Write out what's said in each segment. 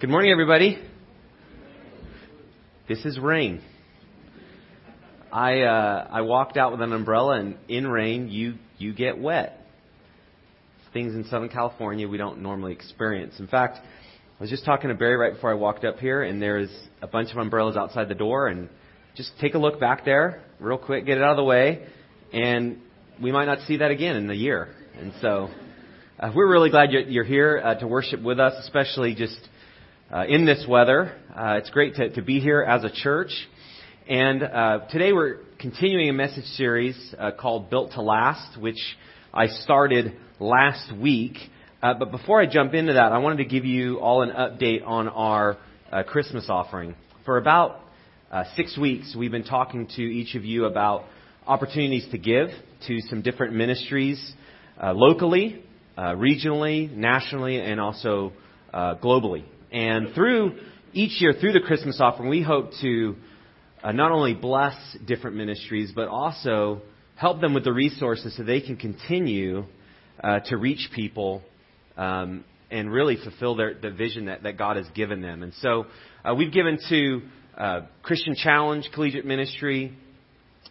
Good morning, everybody. This is rain. I uh, I walked out with an umbrella, and in rain, you you get wet. Things in Southern California we don't normally experience. In fact, I was just talking to Barry right before I walked up here, and there's a bunch of umbrellas outside the door, and just take a look back there, real quick, get it out of the way, and we might not see that again in the year. And so, uh, we're really glad you're, you're here uh, to worship with us, especially just uh, in this weather. Uh, it's great to, to be here as a church. And uh, today we're continuing a message series uh, called Built to Last, which I started last week. Uh, but before I jump into that, I wanted to give you all an update on our uh, Christmas offering. For about six weeks, we've been talking to each of you about opportunities to give to some different ministries locally, regionally, nationally, and also globally. And through each year, through the Christmas offering, we hope to uh, not only bless different ministries, but also help them with the resources so they can continue uh, to reach people um, and really fulfill their, the vision that, that God has given them. And so uh, we've given to uh, Christian Challenge Collegiate Ministry.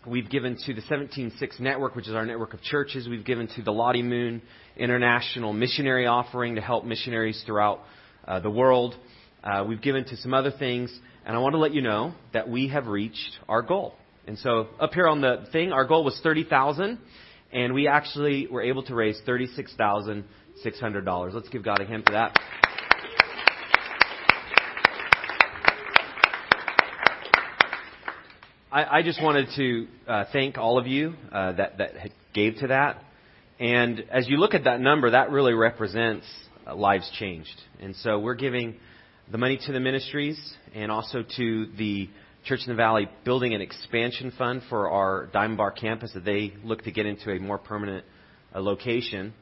We've given to the 176 Network, which is our network of churches. We've given to the Lottie Moon International Missionary Offering to help missionaries throughout uh, the world. Uh, we've given to some other things, and I want to let you know that we have reached our goal. And so up here on the thing, our goal was 30,000, and we actually were able to raise $36,600. Let's give God a hand for that. I, I just wanted to uh, thank all of you uh, that, that gave to that. And as you look at that number, that really represents lives changed. And so we're giving the money to the ministries and also to the Church in the Valley building an expansion fund for our Diamond Bar campus that they look to get into a more permanent uh, location.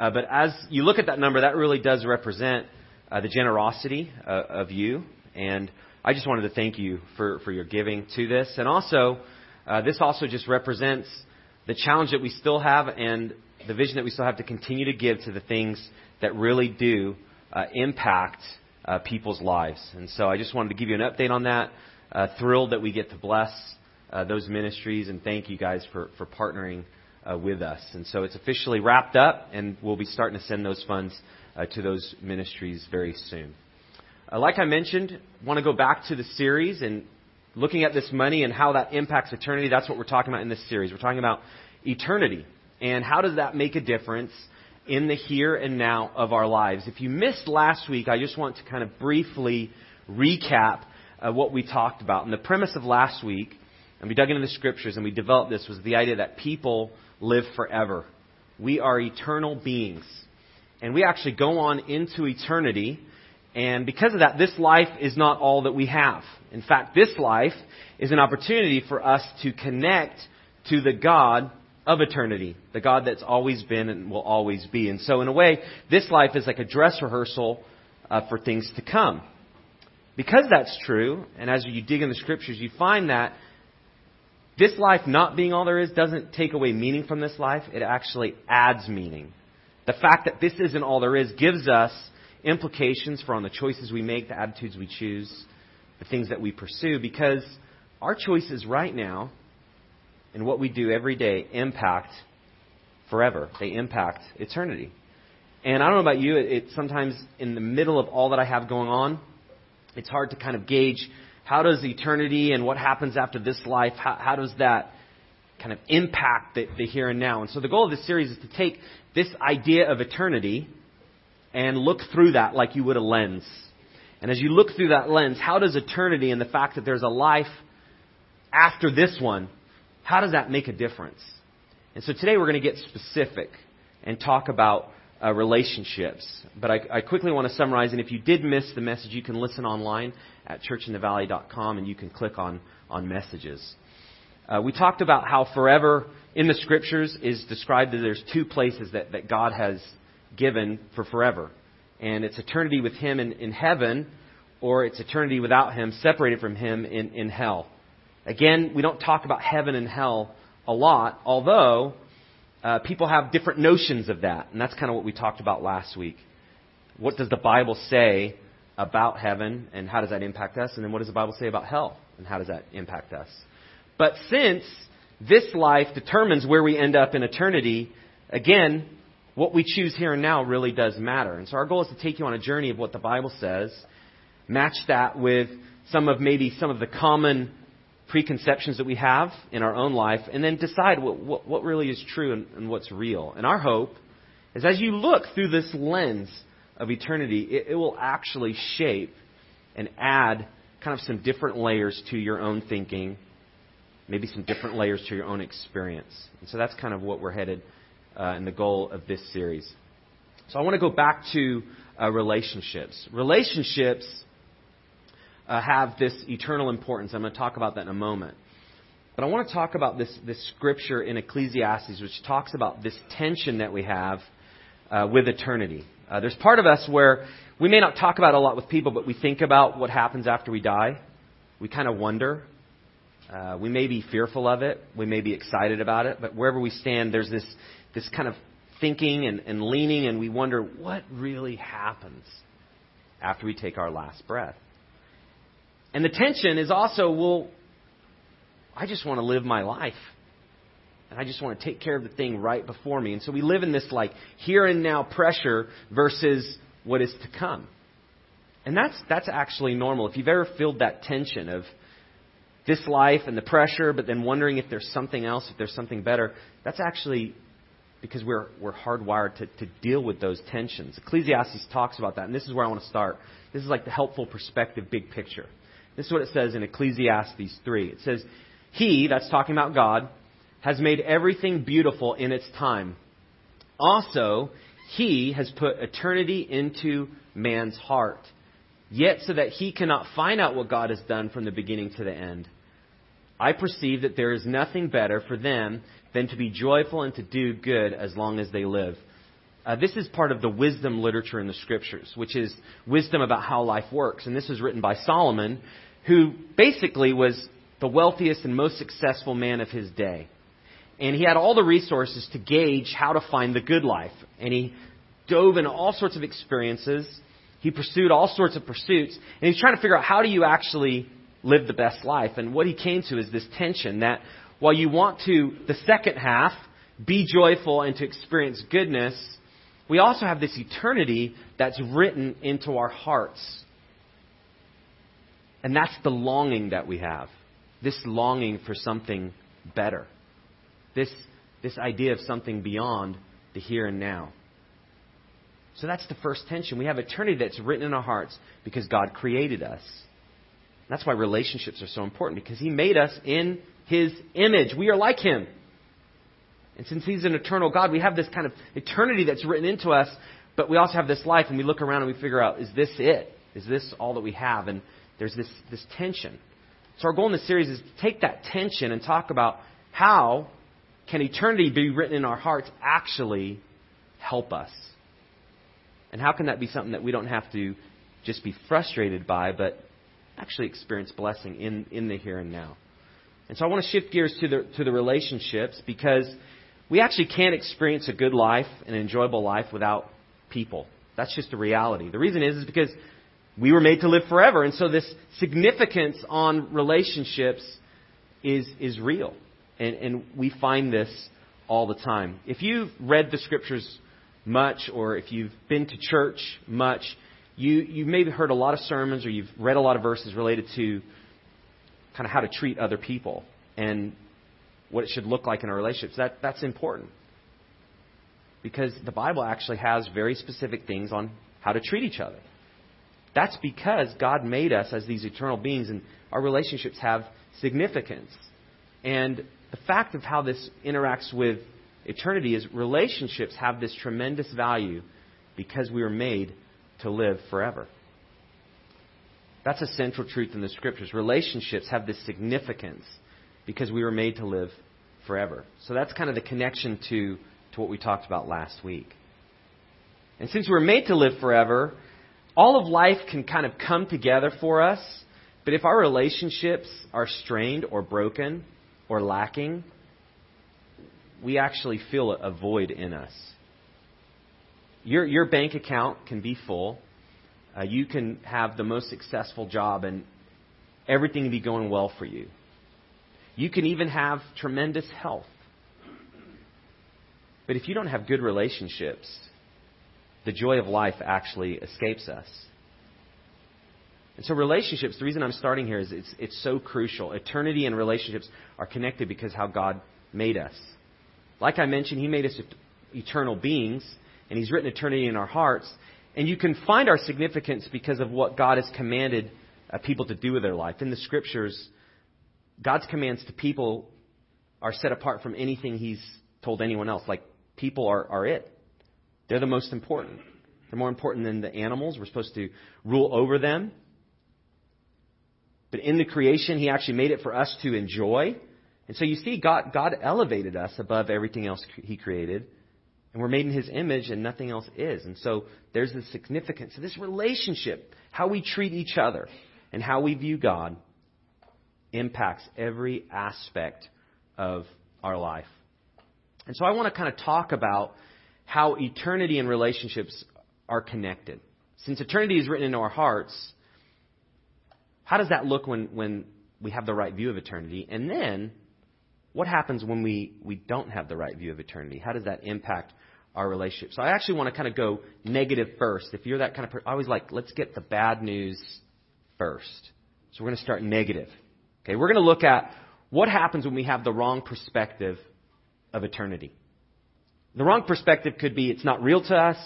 Uh, but as you look at that number, that really does represent uh, the generosity uh, of you. And I just wanted to thank you for, for your giving to this. And also, uh, this also just represents the challenge that we still have and the vision that we still have to continue to give to the things that really do uh, impact uh, people's lives. And so I just wanted to give you an update on that. Uh, thrilled that we get to bless uh, those ministries, and thank you guys for, for partnering uh, with us. And so it's officially wrapped up, and we'll be starting to send those funds uh, to those ministries very soon. like I mentioned, want to go back to the series and looking at this money and how that impacts eternity. That's what we're talking about in this series. We're talking about eternity and how does that make a difference in the here and now of our lives. If you missed last week, I just want to kind of briefly recap uh, what we talked about. And the premise of last week, and we dug into the scriptures and we developed this, was the idea that people live forever. We are eternal beings. And we actually go on into eternity. And because of that, this life is not all that we have. In fact, this life is an opportunity for us to connect to the God of eternity, the God that's always been and will always be. And so, in a way, this life is like a dress rehearsal uh, for things to come. Because that's true, and as you dig in the scriptures, you find that this life not being all there is doesn't take away meaning from this life, it actually adds meaning. The fact that this isn't all there is gives us implications for on the choices we make, the attitudes we choose, the things that we pursue, because our choices right now and what we do every day impact forever. They impact eternity. And I don't know about you, it, it, sometimes in the middle of all that I have going on, it's hard to kind of gauge how does eternity and what happens after this life, how, how does that kind of impact the, the here and now. And so the goal of this series is to take this idea of eternity and look through that like you would a lens. And as you look through that lens, how does eternity and the fact that there's a life after this one how does that make a difference? And so today we're going to get specific and talk about uh, relationships. But I, I, quickly want to summarize, and if you did miss the message, you can listen online at churchinthevalley.com and you can click on, on messages. Uh, we talked about how forever in the scriptures is described that there's two places that, that God has given for forever. And it's eternity with Him in, in heaven, or it's eternity without Him, separated from Him in, in hell. Again, we don't talk about heaven and hell a lot, although uh, people have different notions of that. And that's kind of what we talked about last week. What does the Bible say about heaven and how does that impact us? And then what does the Bible say about hell and how does that impact us? But since this life determines where we end up in eternity, again, what we choose here and now really does matter. And so our goal is to take you on a journey of what the Bible says, match that with some of maybe some of the common preconceptions that we have in our own life, and then decide what, what, what really is true and, and, what's real. And our hope is as you look through this lens of eternity, it, it will actually shape and add kind of some different layers to your own thinking, maybe some different layers to your own experience. And so that's kind of what we're headed uh, and the goal of this series. So I want to go back to uh, relationships. Relationships uh, have this eternal importance. I'm going to talk about that in a moment. But I want to talk about this, this scripture in Ecclesiastes, which talks about this tension that we have uh, with eternity. Uh, there's part of us where we may not talk about it a lot with people, but we think about what happens after we die. We kind of wonder. Uh, we may be fearful of it. We may be excited about it. But wherever we stand, there's this, this kind of thinking and, and leaning, and we wonder what really happens after we take our last breath. And the tension is also, well, I just want to live my life. And I just want to take care of the thing right before me. And so we live in this like here and now pressure versus what is to come. And that's that's actually normal. If you've ever felt that tension of this life and the pressure, but then wondering if there's something else, if there's something better, that's actually because we're we're hardwired to, to deal with those tensions. Ecclesiastes talks about that, and this is where I want to start. This is like the helpful perspective, big picture. This is what it says in Ecclesiastes 3. It says, He, that's talking about God, has made everything beautiful in its time. Also, He has put eternity into man's heart, yet so that he cannot find out what God has done from the beginning to the end. I perceive that there is nothing better for them than to be joyful and to do good as long as they live. Uh, this is part of the wisdom literature in the scriptures, which is wisdom about how life works. And this is written by Solomon, who basically was the wealthiest and most successful man of his day. And he had all the resources to gauge how to find the good life. And he dove in all sorts of experiences. He pursued all sorts of pursuits. And he's trying to figure out how do you actually live the best life. And what he came to is this tension that while you want to, the second half, be joyful and to experience goodness, we also have this eternity that's written into our hearts. And that's the longing that we have. This longing for something better. This, this idea of something beyond the here and now. So that's the first tension. We have eternity that's written in our hearts because God created us. That's why relationships are so important because He made us in His image. We are like Him. And since He's an eternal God, we have this kind of eternity that's written into us, but we also have this life and we look around and we figure out, is this it? Is this all that we have? And there's this, this tension. So our goal in this series is to take that tension and talk about how can eternity be written in our hearts actually help us? And how can that be something that we don't have to just be frustrated by, but actually experience blessing in, in the here and now? And so I want to shift gears to the, to the relationships because we actually can't experience a good life, an enjoyable life without people. That's just a reality. The reason is, is because we were made to live forever. And so this significance on relationships is, is real. And, and we find this all the time. If you've read the scriptures much, or if you've been to church much, you, you've maybe heard a lot of sermons or you've read a lot of verses related to kind of how to treat other people and what it should look like in our relationships. That, that's important. Because the Bible actually has very specific things on how to treat each other. That's because God made us as these eternal beings, and our relationships have significance. And the fact of how this interacts with eternity is relationships have this tremendous value because we were made to live forever. That's a central truth in the scriptures. Relationships have this significance because we were made to live forever. So that's kind of the connection to, to what we talked about last week. And since we were made to live forever, all of life can kind of come together for us, but if our relationships are strained or broken or lacking, we actually feel a void in us. Your, your bank account can be full. Uh, you can have the most successful job and everything be going well for you. You can even have tremendous health. But if you don't have good relationships, the joy of life actually escapes us. And so, relationships, the reason I'm starting here is it's, it's so crucial. Eternity and relationships are connected because how God made us. Like I mentioned, He made us eternal beings, and He's written eternity in our hearts. And you can find our significance because of what God has commanded uh, people to do with their life. In the scriptures, God's commands to people are set apart from anything He's told anyone else. Like, people are, are it. They're the most important. They're more important than the animals. We're supposed to rule over them. But in the creation, He actually made it for us to enjoy. And so you see, God, God elevated us above everything else He created. And we're made in His image, and nothing else is. And so there's the significance of this relationship, how we treat each other, and how we view God impacts every aspect of our life. And so I want to kind of talk about how eternity and relationships are connected. Since eternity is written into our hearts, how does that look when, when we have the right view of eternity? And then, what happens when we, we don't have the right view of eternity? How does that impact our relationship? So I actually want to kind of go negative first. If you're that kind of person, I always like, let's get the bad news first. So we're going to start negative. Okay, we're going to look at what happens when we have the wrong perspective of eternity. The wrong perspective could be it's not real to us,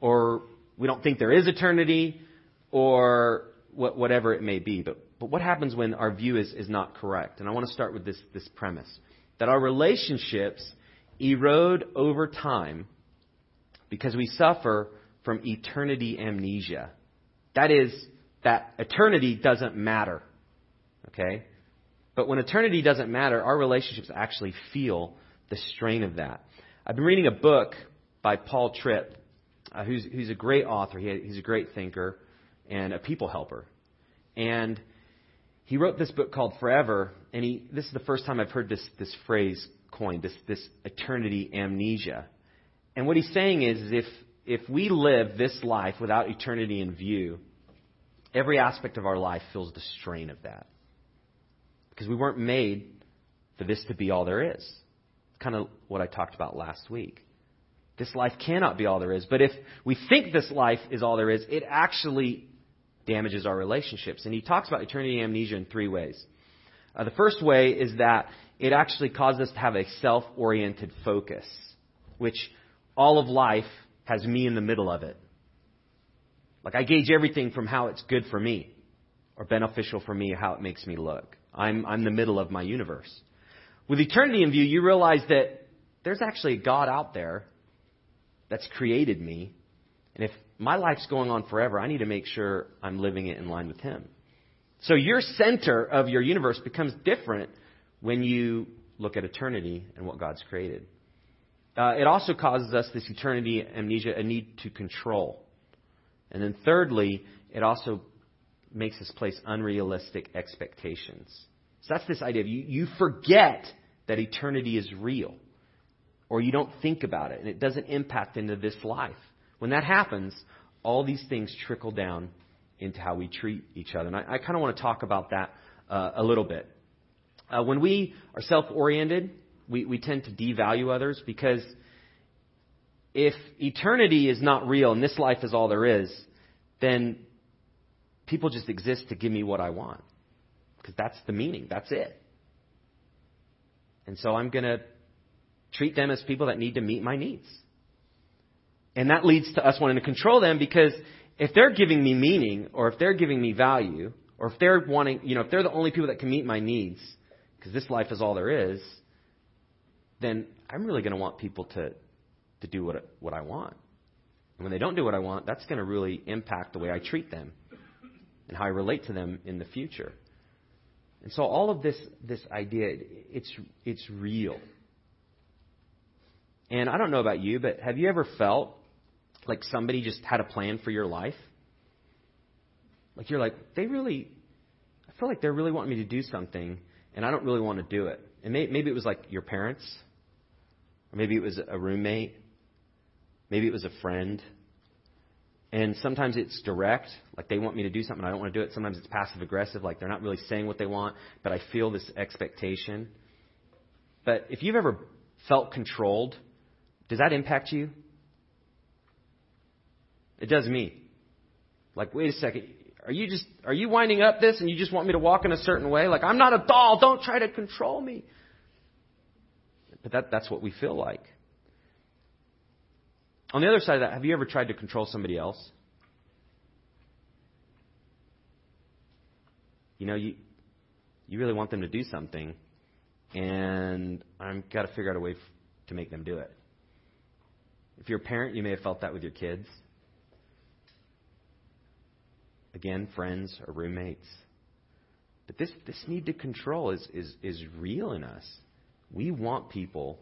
or we don't think there is eternity, or whatever it may be. But, but what happens when our view is, is not correct? And I want to start with this, this premise that our relationships erode over time because we suffer from eternity amnesia. That is, that eternity doesn't matter. Okay? But when eternity doesn't matter, our relationships actually feel the strain of that. I've been reading a book by Paul Tripp, uh, who's, who's a great author. He, he's a great thinker and a people helper. And he wrote this book called Forever, and he, this is the first time I've heard this, this phrase coined, this, this eternity amnesia. And what he's saying is, is if, if we live this life without eternity in view, every aspect of our life feels the strain of that. Because we weren't made for this to be all there is kind of what I talked about last week. This life cannot be all there is. But if we think this life is all there is, it actually damages our relationships. And he talks about eternity amnesia in three ways. Uh, the first way is that it actually causes us to have a self oriented focus, which all of life has me in the middle of it. Like I gauge everything from how it's good for me or beneficial for me, how it makes me look. I'm, I'm the middle of my universe. With eternity in view, you realize that there's actually a God out there that's created me. And if my life's going on forever, I need to make sure I'm living it in line with Him. So your center of your universe becomes different when you look at eternity and what God's created. Uh, it also causes us this eternity amnesia, a need to control. And then thirdly, it also makes us place unrealistic expectations. So that's this idea of you, you forget that eternity is real, or you don't think about it, and it doesn't impact into this life. When that happens, all these things trickle down into how we treat each other. And I, I kind of want to talk about that uh, a little bit. Uh, when we are self oriented, we, we tend to devalue others because if eternity is not real and this life is all there is, then people just exist to give me what I want. Because that's the meaning. That's it. And so I'm going to treat them as people that need to meet my needs. And that leads to us wanting to control them because if they're giving me meaning or if they're giving me value or if they're wanting, you know, if they're the only people that can meet my needs because this life is all there is, then I'm really going to want people to, to do what, what I want. And when they don't do what I want, that's going to really impact the way I treat them and how I relate to them in the future. And so all of this, this idea, it's, it's real. And I don't know about you, but have you ever felt like somebody just had a plan for your life? Like you're like, they really, I feel like they're really wanting me to do something, and I don't really want to do it. And may, maybe it was like your parents, or maybe it was a roommate, maybe it was a friend, And sometimes it's direct, like they want me to do something, I don't want to do it. Sometimes it's passive aggressive, like they're not really saying what they want, but I feel this expectation. But if you've ever felt controlled, does that impact you? It does me. Like, wait a second, are you just are you winding up this and you just want me to walk in a certain way? Like I'm not a doll, don't try to control me. But that that's what we feel like. On the other side of that, have you ever tried to control somebody else? You know, you you really want them to do something, and I've got to figure out a way f- to make them do it. If you're a parent, you may have felt that with your kids. Again, friends or roommates. But this, this need to control is, is, is real in us. We want people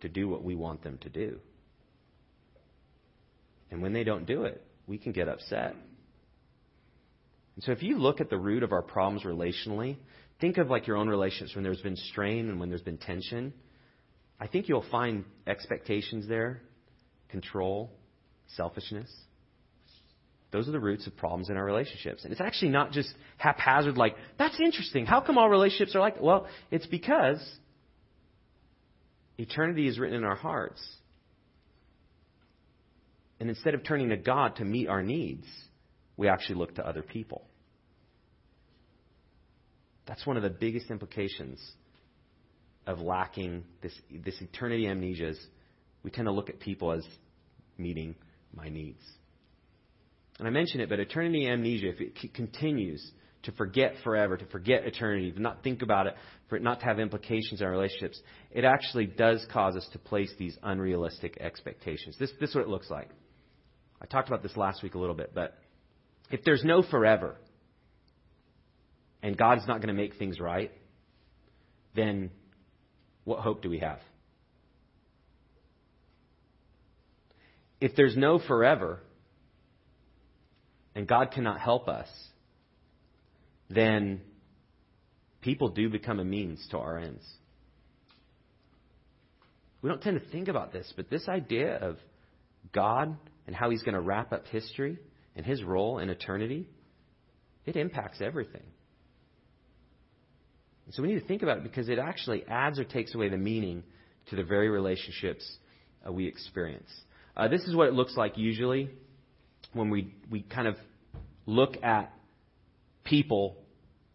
to do what we want them to do. And when they don't do it, we can get upset. And so if you look at the root of our problems relationally, think of like your own relationships when there's been strain and when there's been tension. I think you'll find expectations there, control, selfishness. Those are the roots of problems in our relationships. And it's actually not just haphazard, like, that's interesting. How come all relationships are like that? Well, it's because eternity is written in our hearts. And instead of turning to God to meet our needs, we actually look to other people. That's one of the biggest implications of lacking this, this eternity amnesia. is We tend to look at people as meeting my needs. And I mention it, but eternity amnesia, if it c- continues to forget forever, to forget eternity, to not think about it, for it not to have implications in our relationships, it actually does cause us to place these unrealistic expectations. This, this is what it looks like. I talked about this last week a little bit, but if there's no forever and God's not going to make things right, then what hope do we have? If there's no forever and God cannot help us, then people do become a means to our ends. We don't tend to think about this, but this idea of God and how he's going to wrap up history and his role in eternity, it impacts everything. And so we need to think about it because it actually adds or takes away the meaning to the very relationships uh, we experience. Uh, this is what it looks like usually when we, we kind of look at people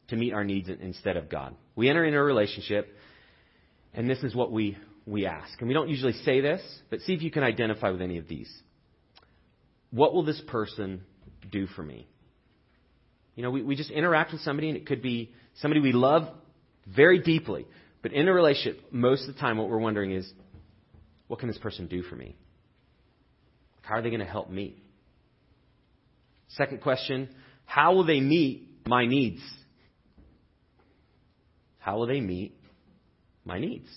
to meet our needs instead of God. We enter into a relationship, and this is what we, we ask. And we don't usually say this, but see if you can identify with any of these. What will this person do for me? You know, we, we just interact with somebody, and it could be somebody we love very deeply. But in a relationship, most of the time, what we're wondering is, what can this person do for me? How are they going to help me? Second question How will they meet my needs? How will they meet my needs?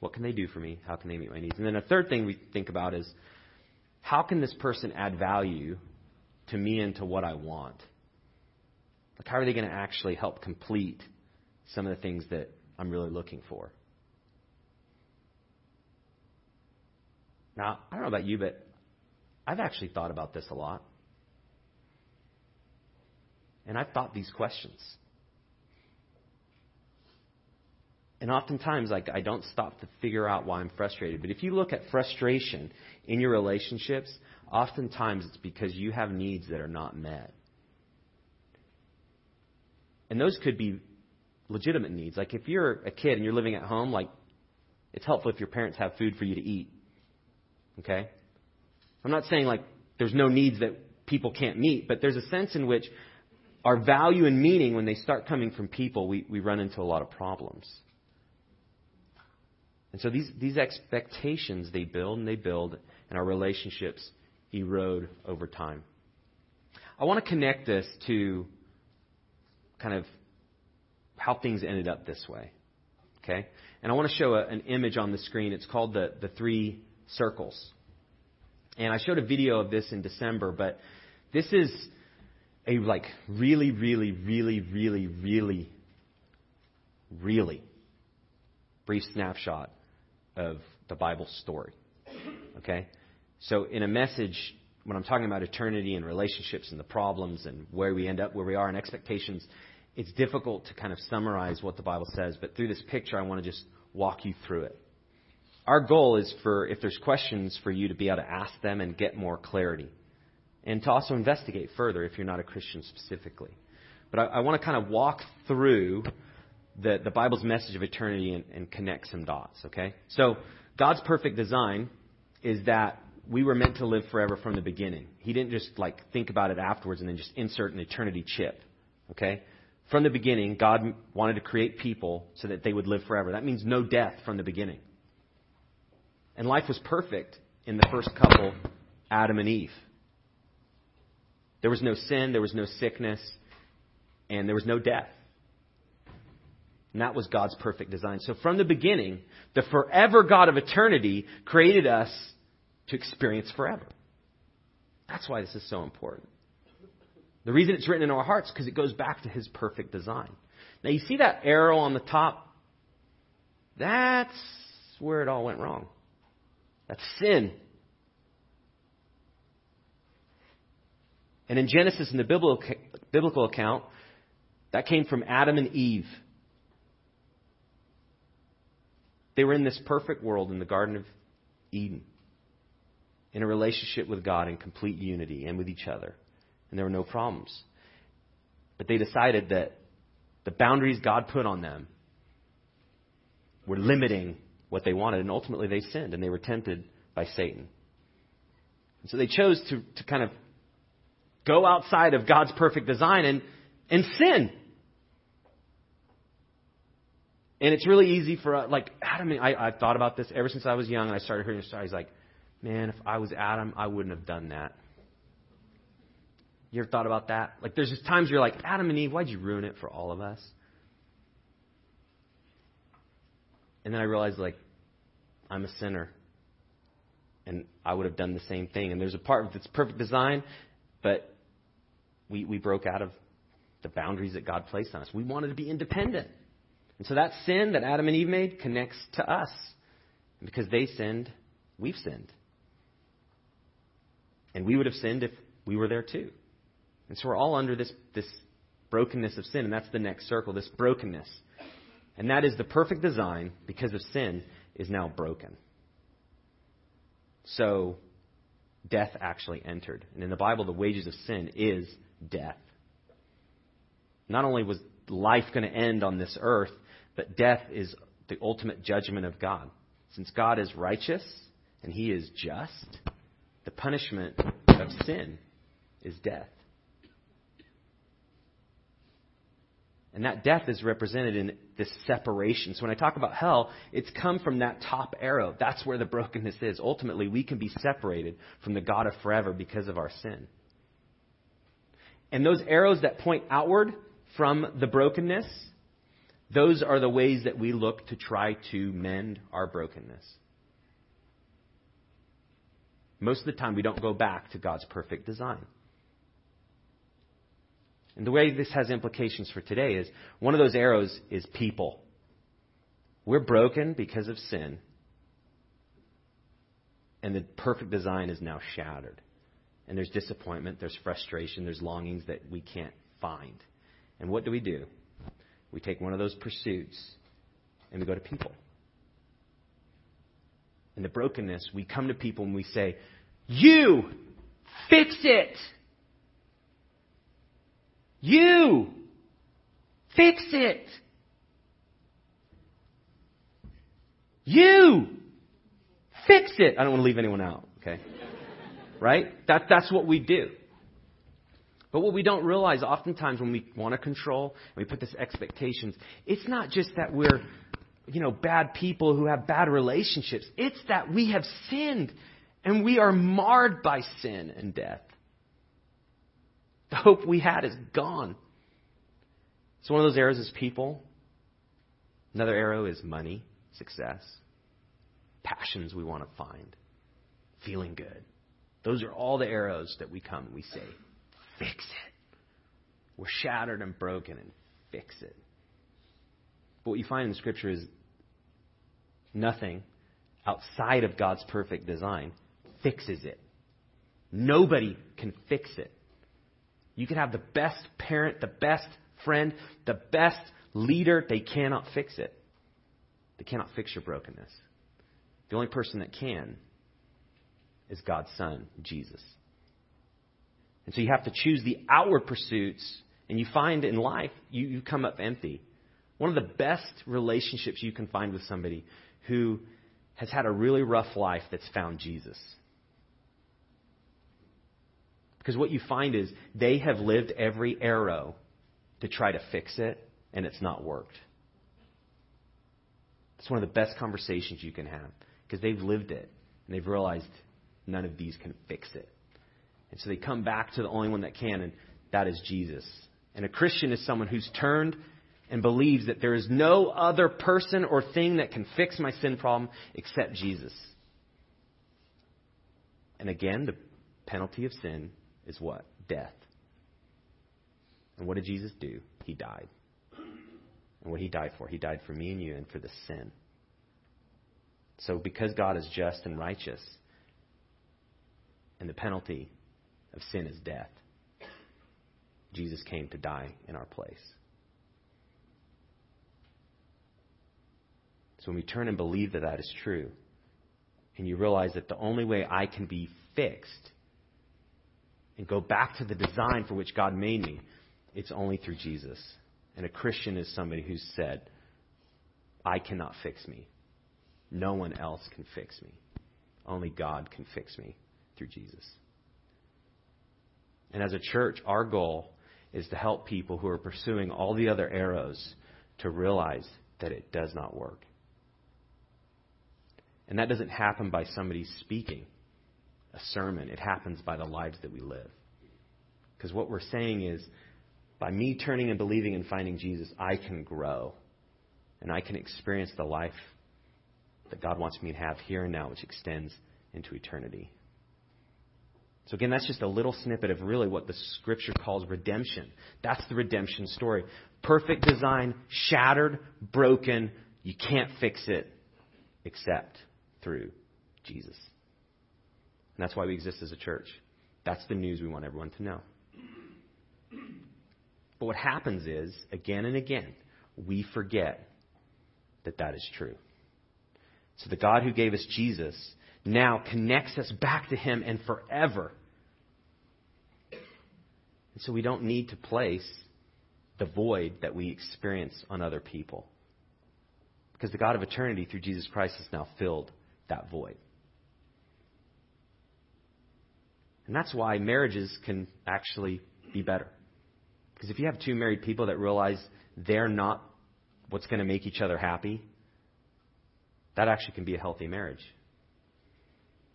What can they do for me? How can they meet my needs? And then a third thing we think about is how can this person add value to me and to what I want? Like, how are they going to actually help complete some of the things that I'm really looking for? Now, I don't know about you, but I've actually thought about this a lot. And I've thought these questions. And oftentimes, like, I don't stop to figure out why I'm frustrated. But if you look at frustration in your relationships, oftentimes it's because you have needs that are not met. And those could be legitimate needs. Like, if you're a kid and you're living at home, like, it's helpful if your parents have food for you to eat. Okay? I'm not saying, like, there's no needs that people can't meet, but there's a sense in which our value and meaning, when they start coming from people, we, we run into a lot of problems. And so these, these expectations, they build and they build, and our relationships erode over time. I want to connect this to kind of how things ended up this way. Okay? And I want to show a, an image on the screen. It's called the, the three circles. And I showed a video of this in December, but this is a like really, really, really, really, really, really brief snapshot of the Bible story. Okay? So, in a message, when I'm talking about eternity and relationships and the problems and where we end up, where we are, and expectations, it's difficult to kind of summarize what the Bible says. But through this picture, I want to just walk you through it. Our goal is for, if there's questions, for you to be able to ask them and get more clarity. And to also investigate further if you're not a Christian specifically. But I, I want to kind of walk through the, the Bible's message of eternity and, and connect some dots, okay? So, God's perfect design is that we were meant to live forever from the beginning. He didn't just like think about it afterwards and then just insert an eternity chip. Okay? From the beginning, God wanted to create people so that they would live forever. That means no death from the beginning. And life was perfect in the first couple, Adam and Eve. There was no sin, there was no sickness, and there was no death. And that was God's perfect design. So from the beginning, the forever God of eternity created us to experience forever. That's why this is so important. The reason it's written in our hearts because it goes back to his perfect design. Now you see that arrow on the top? That's where it all went wrong. That's sin. And in Genesis, in the biblical account, that came from Adam and Eve. They were in this perfect world in the Garden of Eden, in a relationship with God in complete unity and with each other. And there were no problems. But they decided that the boundaries God put on them were limiting what they wanted, and ultimately they sinned and they were tempted by Satan. And so they chose to, to kind of go outside of God's perfect design and, and sin. And it's really easy for, uh, like, Adam, I, I've thought about this ever since I was young, and I started hearing stories like, man, if I was Adam, I wouldn't have done that. You ever thought about that? Like, there's just times you're like, Adam and Eve, why'd you ruin it for all of us? And then I realized, like, I'm a sinner. And I would have done the same thing. And there's a part of it's perfect design, but we, we broke out of the boundaries that God placed on us. We wanted to be independent. And so that sin that Adam and Eve made connects to us. And because they sinned, we've sinned. And we would have sinned if we were there too. And so we're all under this, this brokenness of sin. And that's the next circle, this brokenness. And that is the perfect design, because of sin, is now broken. So death actually entered. And in the Bible, the wages of sin is death. Not only was life going to end on this earth, but death is the ultimate judgment of God. Since God is righteous and he is just, the punishment of sin is death. And that death is represented in this separation. So when I talk about hell, it's come from that top arrow. That's where the brokenness is. Ultimately, we can be separated from the God of forever because of our sin. And those arrows that point outward from the brokenness those are the ways that we look to try to mend our brokenness. Most of the time, we don't go back to God's perfect design. And the way this has implications for today is one of those arrows is people. We're broken because of sin, and the perfect design is now shattered. And there's disappointment, there's frustration, there's longings that we can't find. And what do we do? We take one of those pursuits and we go to people. In the brokenness, we come to people and we say, You! Fix it! You! Fix it! You! Fix it! I don't want to leave anyone out, okay? Right? That, that's what we do. But what we don't realize oftentimes when we want to control and we put this expectations, it's not just that we're, you know, bad people who have bad relationships. It's that we have sinned and we are marred by sin and death. The hope we had is gone. So one of those arrows is people. Another arrow is money, success, passions we want to find, feeling good. Those are all the arrows that we come and we say, fix it. We're shattered and broken and fix it. But what you find in Scripture is nothing outside of God's perfect design fixes it. Nobody can fix it. You can have the best parent, the best friend, the best leader. They cannot fix it. They cannot fix your brokenness. The only person that can is God's Son, Jesus. And so you have to choose the outward pursuits, and you find in life, you, you come up empty. One of the best relationships you can find with somebody who has had a really rough life that's found Jesus. Because what you find is they have lived every arrow to try to fix it, and it's not worked. It's one of the best conversations you can have because they've lived it and they've realized none of these can fix it. And so they come back to the only one that can, and that is Jesus. And a Christian is someone who's turned and believes that there is no other person or thing that can fix my sin problem except Jesus. And again, the penalty of sin is what? Death. And what did Jesus do? He died. And what he died for? He died for me and you and for the sin. So because God is just and righteous, and the penalty of sin is death, Jesus came to die in our place. So when we turn and believe that that is true, and you realize that the only way I can be fixed and go back to the design for which God made me, it's only through Jesus. And a Christian is somebody who's said, I cannot fix me. No one else can fix me. Only God can fix me through Jesus. And as a church, our goal is to help people who are pursuing all the other arrows to realize that it does not work. And that doesn't happen by somebody speaking a sermon, it happens by the lives that we live. Because what we're saying is, by me turning and believing and finding Jesus, I can grow. And I can experience the life that God wants me to have here and now, which extends into eternity. So, again, that's just a little snippet of really what the scripture calls redemption. That's the redemption story. Perfect design, shattered, broken. You can't fix it except through Jesus. And that's why we exist as a church. That's the news we want everyone to know. But what happens is, again and again, we forget that that is true. So the God who gave us Jesus now connects us back to Him and forever. And so we don't need to place the void that we experience on other people. Because the God of eternity through Jesus Christ has now filled that void. And that's why marriages can actually be better. Because if you have two married people that realize they're not what's going to make each other happy, that actually can be a healthy marriage.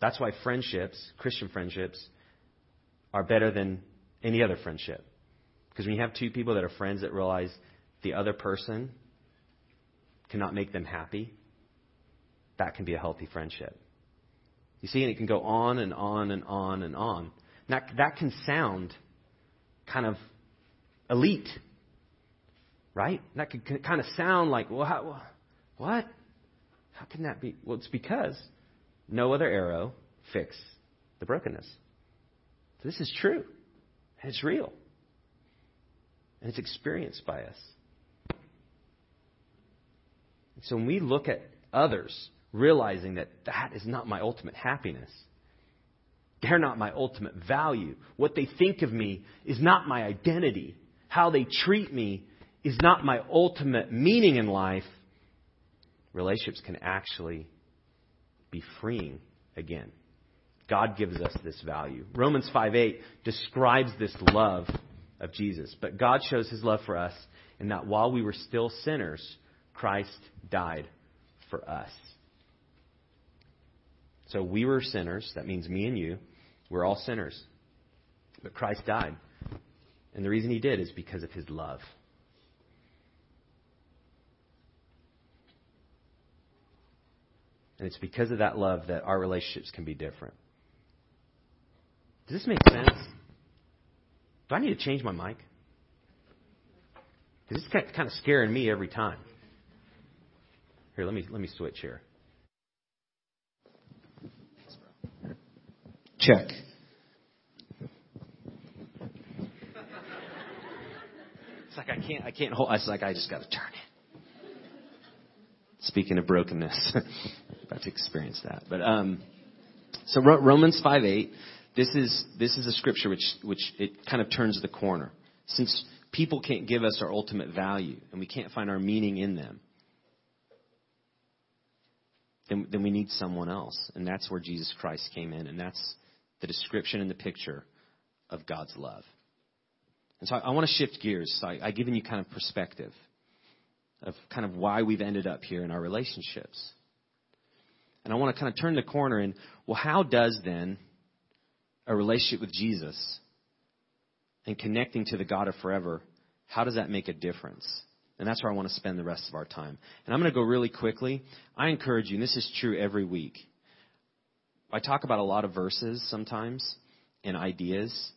That's why friendships, Christian friendships, are better than any other friendship. Because when you have two people that are friends that realize the other person cannot make them happy, that can be a healthy friendship. You see, and it can go on and on and on and on. That, that can sound kind of elite, right? That can kind of sound like, well, how, what? How can that be? Well, it's because no other arrow fixed the brokenness. So this is true. And it's real. And it's experienced by us. So when we look at others, realizing that that is not my ultimate happiness, they're not my ultimate value. What they think of me is not my identity. How they treat me is not my ultimate meaning in life relationships can actually be freeing again. God gives us this value. Romans 5:8 describes this love of Jesus. But God shows his love for us in that while we were still sinners, Christ died for us. So we were sinners, that means me and you, we're all sinners. But Christ died. And the reason he did is because of his love. And it's because of that love that our relationships can be different. Does this make sense? Do I need to change my mic? Because this is kind of scaring me every time. Here, let me let me switch here. Check. It's like I can't, I can't hold. It's like I just got to turn it. Speaking of brokenness, about to experience that. But um, so Romans five eight. This is this is a scripture which which it kind of turns the corner. Since people can't give us our ultimate value and we can't find our meaning in them, then, then we need someone else. And that's where Jesus Christ came in. And that's the description and the picture of God's love. And so I, I want to shift gears. So I, I've given you kind of perspective of kind of why we've ended up here in our relationships. And I want to kind of turn the corner and, well, how does then a relationship with Jesus and connecting to the God of forever, how does that make a difference? And that's where I want to spend the rest of our time. And I'm going to go really quickly. I encourage you, and this is true every week. I talk about a lot of verses sometimes and ideas,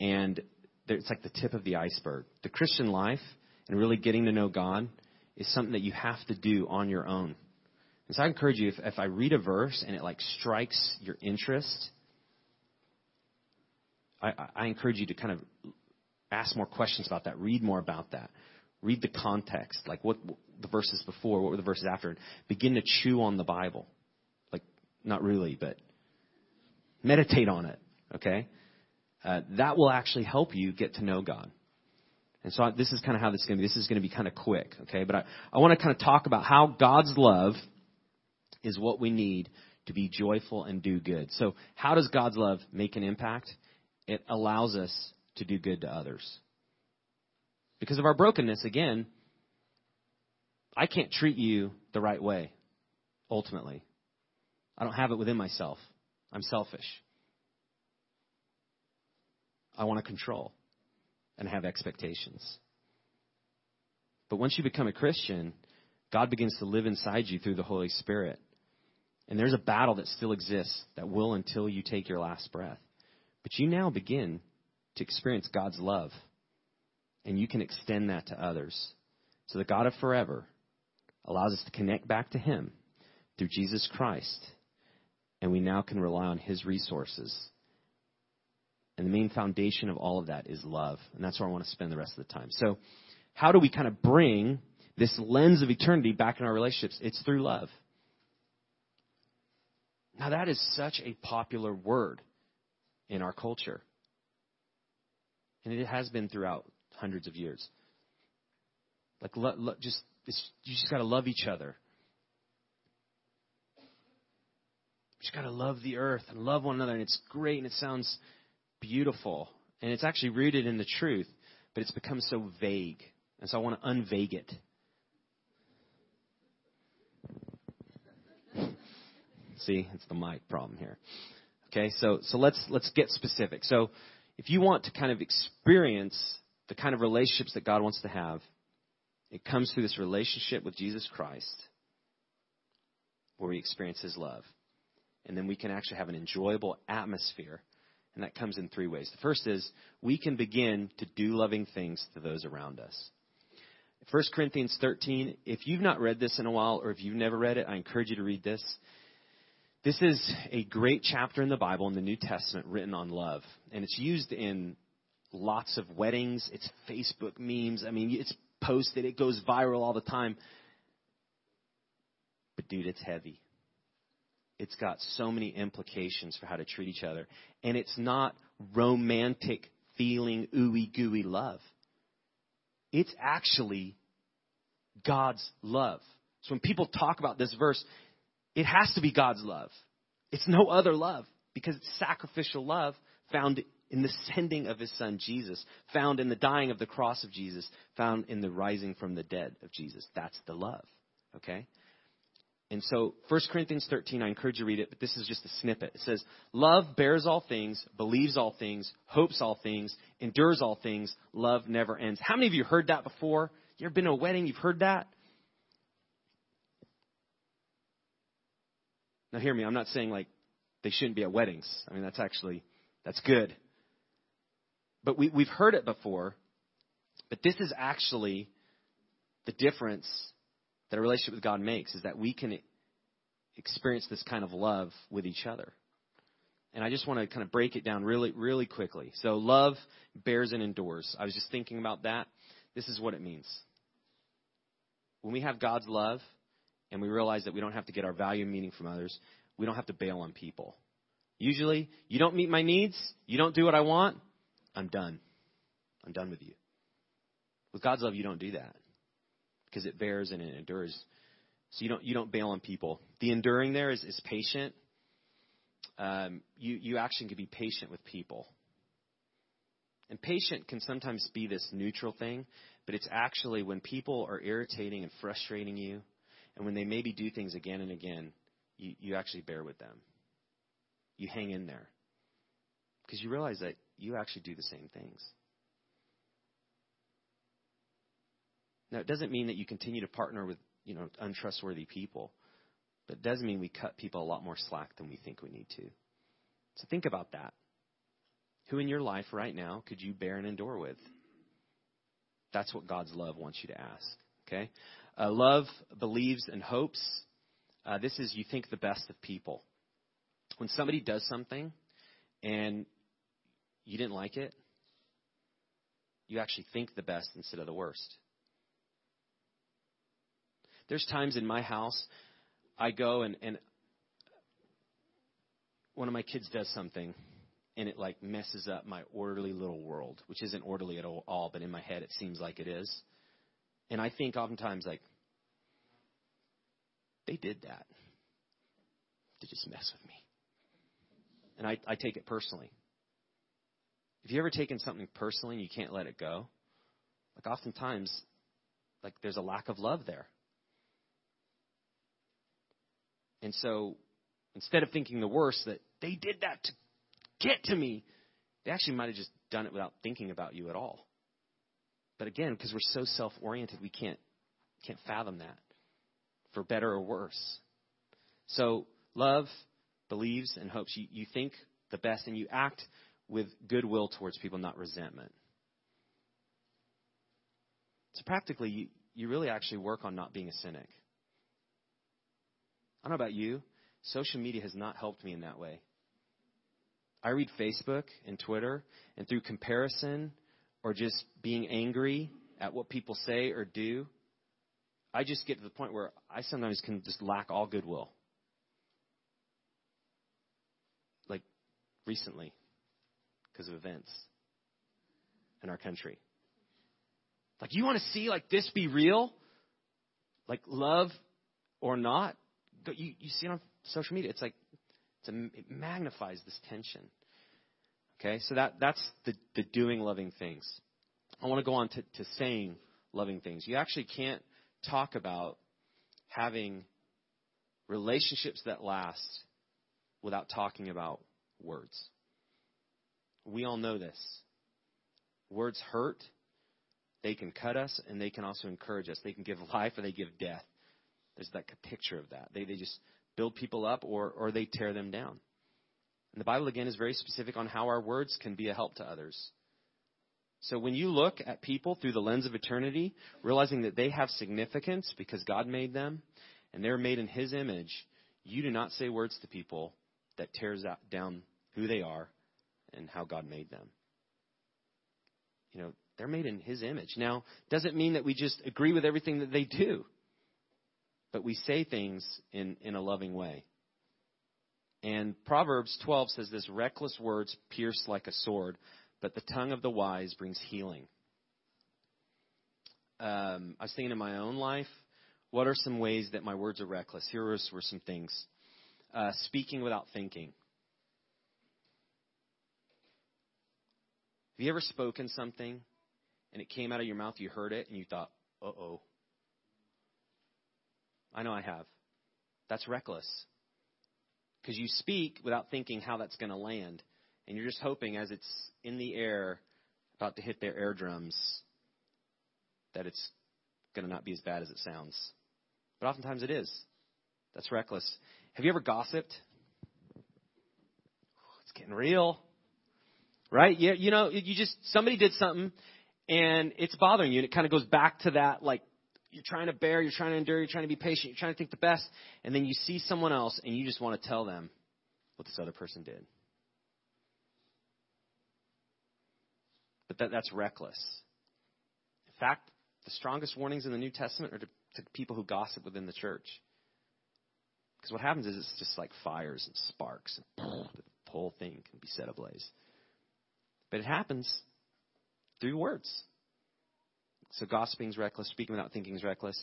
and it's like the tip of the iceberg. The Christian life and really getting to know God is something that you have to do on your own. And so I encourage you, if, if I read a verse and it like strikes your interest, I, I encourage you to kind of ask more questions about that, read more about that, read the context, like what the verses before, what were the verses after, and begin to chew on the Bible. Like, not really, but meditate on it, okay? Uh, that will actually help you get to know God. And so I, this is kind of how this is going to be. This is going to be kind of quick, okay? But I, I want to kind of talk about how God's love is what we need to be joyful and do good. So how does God's love make an impact? It allows us to do good to others. Because of our brokenness, again, I can't treat you the right way, ultimately. I don't have it within myself. I'm selfish. I want to control and have expectations. But once you become a Christian, God begins to live inside you through the Holy Spirit. And there's a battle that still exists that will until you take your last breath. But you now begin to experience God's love. And you can extend that to others. So the God of forever allows us to connect back to Him through Jesus Christ. And we now can rely on His resources. And the main foundation of all of that is love. And that's where I want to spend the rest of the time. So, how do we kind of bring this lens of eternity back in our relationships? It's through love. Now, that is such a popular word in our culture. And it has been throughout hundreds of years. Like, lo, lo, just you just got to love each other. You just got to love the earth and love one another, and it's great and it sounds beautiful, and it's actually rooted in the truth, but it's become so vague, and so I want to unvague it. See, it's the mic problem here. Okay, so so let's let's get specific. So if you want to kind of experience the kind of relationships that God wants to have, it comes through this relationship with Jesus Christ where we experience His love. And then we can actually have an enjoyable atmosphere. And that comes in three ways. The first is we can begin to do loving things to those around us. 1 Corinthians 13, if you've not read this in a while or if you've never read it, I encourage you to read this. This is a great chapter in the Bible in the New Testament written on love. And it's used in lots of weddings. It's Facebook memes. I mean, it's posted. It goes viral all the time. But dude, it's heavy. It's got so many implications for how to treat each other. And it's not romantic feeling ooey gooey love. It's actually God's love. So when people talk about this verse, it has to be God's love. It's no other love because it's sacrificial love found in the sending of his son Jesus, found in the dying of the cross of Jesus, found in the rising from the dead of Jesus. That's the love. Okay? And so 1 Corinthians 13, I encourage you to read it, but this is just a snippet. It says, Love bears all things, believes all things, hopes all things, endures all things, love never ends. How many of you heard that before? You ever been to a wedding? You've heard that? Now, hear me. I'm not saying like they shouldn't be at weddings. I mean, that's actually that's good. But we, we've heard it before. But this is actually the difference that a relationship with God makes is that we can experience this kind of love with each other. And I just want to kind of break it down really, really quickly. So, love bears and endures. I was just thinking about that. This is what it means. When we have God's love and we realize that we don't have to get our value and meaning from others, we don't have to bail on people. Usually, you don't meet my needs, you don't do what I want, I'm done. I'm done with you. With God's love, you don't do that because it bears and it endures. So you don't you don't bail on people. The enduring there is, is patient. Um, you you actually can be patient with people. And patient can sometimes be this neutral thing, but it's actually when people are irritating and frustrating you, and when they maybe do things again and again, you, you actually bear with them. You hang in there. Because you realize that you actually do the same things. Now, it doesn't mean that you continue to partner with, you know, untrustworthy people, but it does mean we cut people a lot more slack than we think we need to. So think about that. Who in your life right now could you bear and endure with? That's what God's love wants you to ask. Okay? Uh, love believes and hopes. Uh, this is you think the best of people. When somebody does something and you didn't like it, you actually think the best instead of the worst. There's times in my house I go and, and one of my kids does something and it like messes up my orderly little world, which isn't orderly at all, but in my head it seems like it is. And I think oftentimes like they did that to just mess with me. And I, I take it personally. Have you ever taken something personally and you can't let it go? Like oftentimes, like there's a lack of love there. And so instead of thinking the worst, that they did that to get to me, they actually might have just done it without thinking about you at all. But again, because we're so self oriented, we can't can't fathom that, for better or worse. So love believes and hopes. You, you think the best and you act with goodwill towards people, not resentment. So practically, you, you really actually work on not being a cynic. I don't know about you. Social media has not helped me in that way. I read Facebook and Twitter, and through comparison or just being angry at what people say or do, I just get to the point where I sometimes can just lack all goodwill. Like recently, because of events in our country. Like, you want to see like this be real? Like love or not? You, you see it on social media. It's like it's a, it magnifies this tension. Okay, so that that's the, the doing loving things. I want to go on to, to saying loving things. You actually can't talk about having relationships that last without talking about words. We all know this. Words hurt. They can cut us and they can also encourage us. They can give life or they give death. There's that picture of that. They, they just build people up or, or they tear them down. And the Bible, again, is very specific on how our words can be a help to others. So when you look at people through the lens of eternity, realizing that they have significance because God made them and they're made in His image, you do not say words to people that tears down who they are and how God made them. You know, they're made in His image. Now, doesn't mean that we just agree with everything that they do but we say things in, in a loving way. And Proverbs 12 says this reckless words pierce like a sword, but the tongue of the wise brings healing. Um, I was thinking in my own life, what are some ways that my words are reckless? Here were some things. Uh, speaking without thinking. Have you ever spoken something and it came out of your mouth, you heard it, and you thought, uh oh, I know I have. That's reckless. Because you speak without thinking how that's going to land. And you're just hoping as it's in the air, about to hit their eardrums, that it's going to not be as bad as it sounds. But oftentimes it is. That's reckless. Have you ever gossiped? It's getting real. Right? You, you know, you just, somebody did something and it's bothering you and it kind of goes back to that like you're trying to bear, you're trying to endure, you're trying to be patient, you're trying to think the best, and then you see someone else and you just want to tell them what this other person did. But that, that's reckless. In fact, the strongest warnings in the New Testament are to, to people who gossip within the church. Because what happens is it's just like fires and sparks, and the whole thing can be set ablaze. But it happens through words. So gossiping is reckless, speaking without thinking is reckless.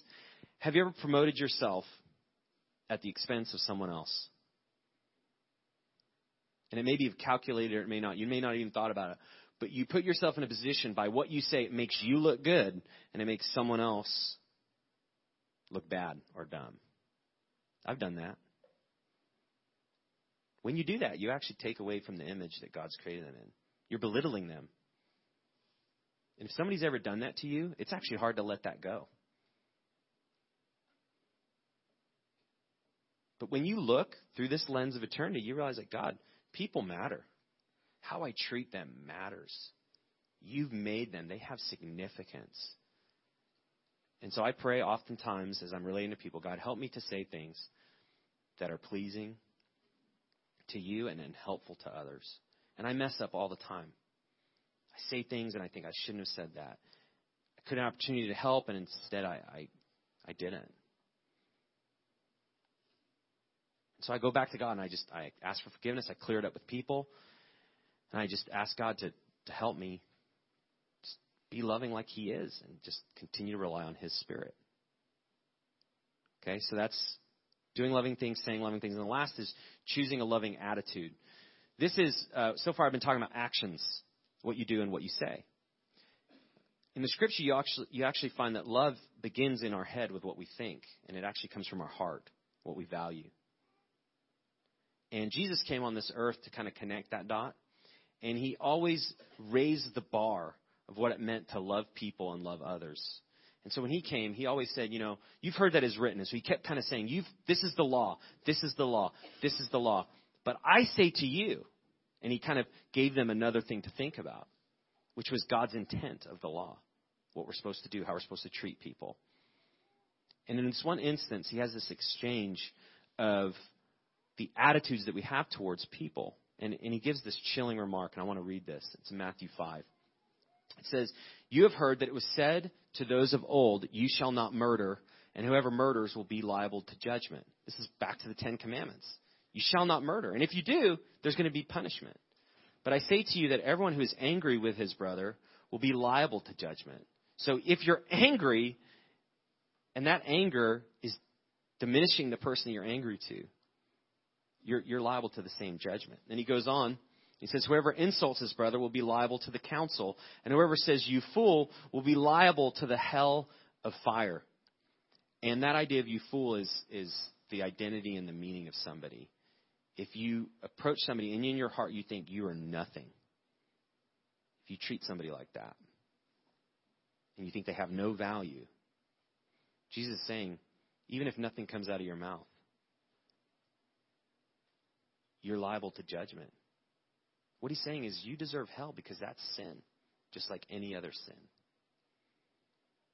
Have you ever promoted yourself at the expense of someone else? And it may be calculated or it may not. You may not even thought about it. But you put yourself in a position by what you say, it makes you look good and it makes someone else look bad or dumb. I've done that. When you do that, you actually take away from the image that God's created them in. You're belittling them. And if somebody's ever done that to you, it's actually hard to let that go. But when you look through this lens of eternity, you realize that God, people matter. How I treat them matters. You've made them, they have significance. And so I pray oftentimes as I'm relating to people, God, help me to say things that are pleasing to you and then helpful to others. And I mess up all the time. I say things and I think I shouldn't have said that. I could have an opportunity to help and instead I, I, I didn't. So I go back to God and I just I ask for forgiveness. I clear it up with people. And I just ask God to, to help me just be loving like He is and just continue to rely on His Spirit. Okay, so that's doing loving things, saying loving things. And the last is choosing a loving attitude. This is, uh, so far I've been talking about actions, what you do and what you say. In the scripture, you actually, you actually find that love begins in our head with what we think, and it actually comes from our heart, what we value. And Jesus came on this earth to kind of connect that dot and he always raised the bar of what it meant to love people and love others. And so when he came, he always said, you know, you've heard that is written. And so he kept kind of saying, you've, this is the law, this is the law, this is the law. But I say to you, and he kind of gave them another thing to think about, which was God's intent of the law, what we're supposed to do, how we're supposed to treat people. And in this one instance, he has this exchange of the attitudes that we have towards people and, and he gives this chilling remark, and I want to read this. It's Matthew 5. It says, You have heard that it was said to those of old, You shall not murder, and whoever murders will be liable to judgment. This is back to the Ten Commandments. You shall not murder. And if you do, there's going to be punishment. But I say to you that everyone who is angry with his brother will be liable to judgment. So if you're angry, and that anger is diminishing the person you're angry to, you're, you're liable to the same judgment. And he goes on. He says, Whoever insults his brother will be liable to the council, and whoever says, You fool, will be liable to the hell of fire. And that idea of you fool is, is the identity and the meaning of somebody. If you approach somebody and in your heart you think you are nothing, if you treat somebody like that, and you think they have no value, Jesus is saying, even if nothing comes out of your mouth, you're liable to judgment. What he's saying is you deserve hell because that's sin, just like any other sin.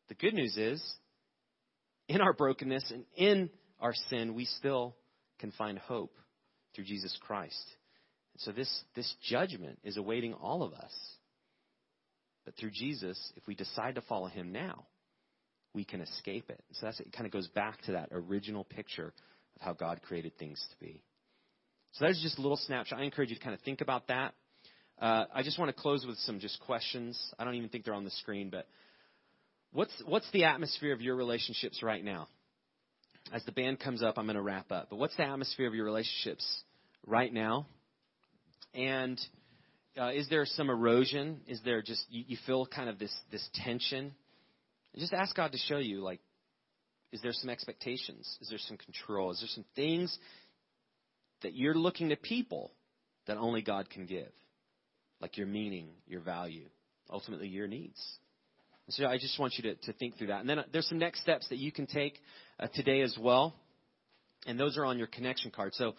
The good news is, in our brokenness and in our sin, we still can find hope through Jesus Christ. And so this, this judgment is awaiting all of us. But through Jesus, if we decide to follow him now, we can escape it. So that's, it kind of goes back to that original picture of how God created things to be. So that's just a little snapshot. I encourage you to kind of think about that. Uh, I just want to close with some just questions. I don't even think they're on the screen, but what's what's the atmosphere of your relationships right now? As the band comes up, I'm going to wrap up. But what's the atmosphere of your relationships right now? And uh, is there some erosion? Is there just you, you feel kind of this this tension? And just ask God to show you like is there some expectations? Is there some control? Is there some things that you're looking to people that only God can give, like your meaning, your value, ultimately your needs. So I just want you to, to think through that. And then uh, there's some next steps that you can take uh, today as well, and those are on your connection card. So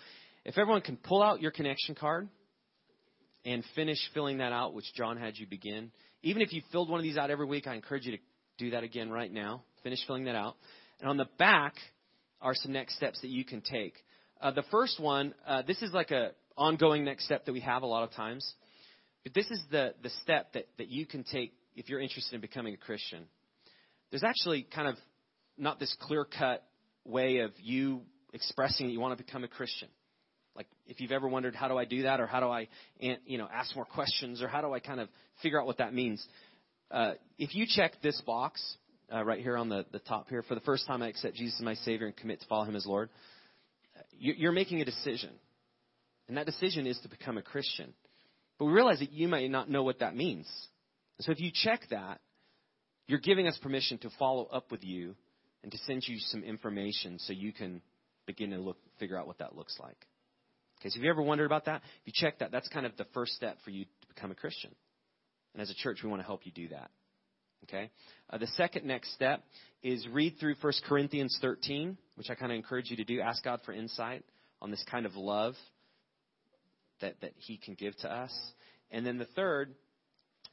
if everyone can pull out your connection card and finish filling that out, which John had you begin. Even if you filled one of these out every week, I encourage you to do that again right now. Finish filling that out. And on the back are some next steps that you can take. Uh, the first one, uh, this is like a ongoing next step that we have a lot of times. But this is the, the step that, that you can take if you're interested in becoming a Christian. There's actually kind of not this clear cut way of you expressing that you want to become a Christian. Like if you've ever wondered how do I do that, or how do I, you know, ask more questions, or how do I kind of figure out what that means? Uh, if you check this box uh, right here on the, the top here, for the first time I accept Jesus as my Savior and commit to follow Him as Lord, you're making a decision, and that decision is to become a Christian. But we realize that you may not know what that means. So if you check that, you're giving us permission to follow up with you and to send you some information so you can begin to look, figure out what that looks like. Okay, so if you ever wondered about that, if you check that, that's kind of the first step for you to become a Christian. And as a church, we want to help you do that. Okay? Uh, the second next step is read through 1 Corinthians 13, which I kind of encourage you to do. Ask God for insight on this kind of love that, that He can give to us. And then the third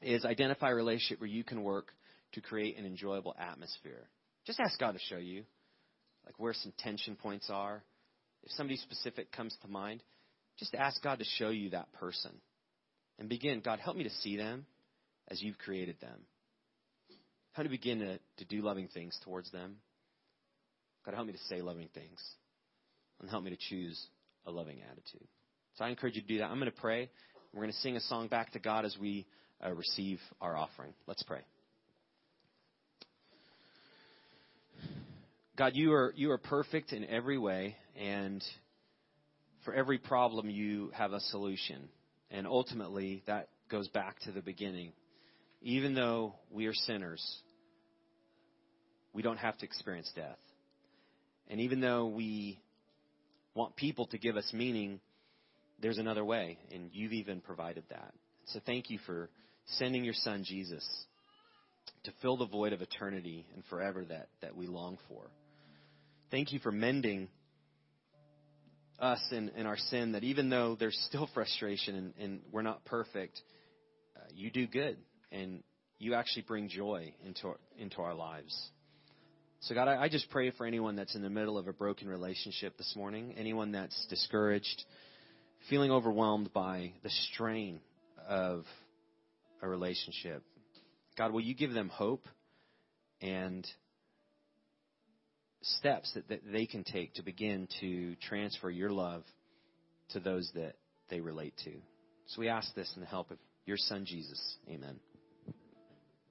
is identify a relationship where you can work to create an enjoyable atmosphere. Just ask God to show you, like where some tension points are. If somebody specific comes to mind, just ask God to show you that person. And begin, God, help me to see them as you've created them. How to begin to, to do loving things towards them. God, help me to say loving things. And help me to choose a loving attitude. So I encourage you to do that. I'm going to pray. We're going to sing a song back to God as we uh, receive our offering. Let's pray. God, you are, you are perfect in every way, and for every problem, you have a solution. And ultimately, that goes back to the beginning. Even though we are sinners, we don't have to experience death. And even though we want people to give us meaning, there's another way, and you've even provided that. So thank you for sending your son Jesus to fill the void of eternity and forever that, that we long for. Thank you for mending us in our sin, that even though there's still frustration and, and we're not perfect, uh, you do good and you actually bring joy into into our lives. So, God, I, I just pray for anyone that's in the middle of a broken relationship this morning, anyone that's discouraged, feeling overwhelmed by the strain of a relationship. God, will you give them hope and steps that, that they can take to begin to transfer your love to those that they relate to? So we ask this in the help of your Son, Jesus. Amen.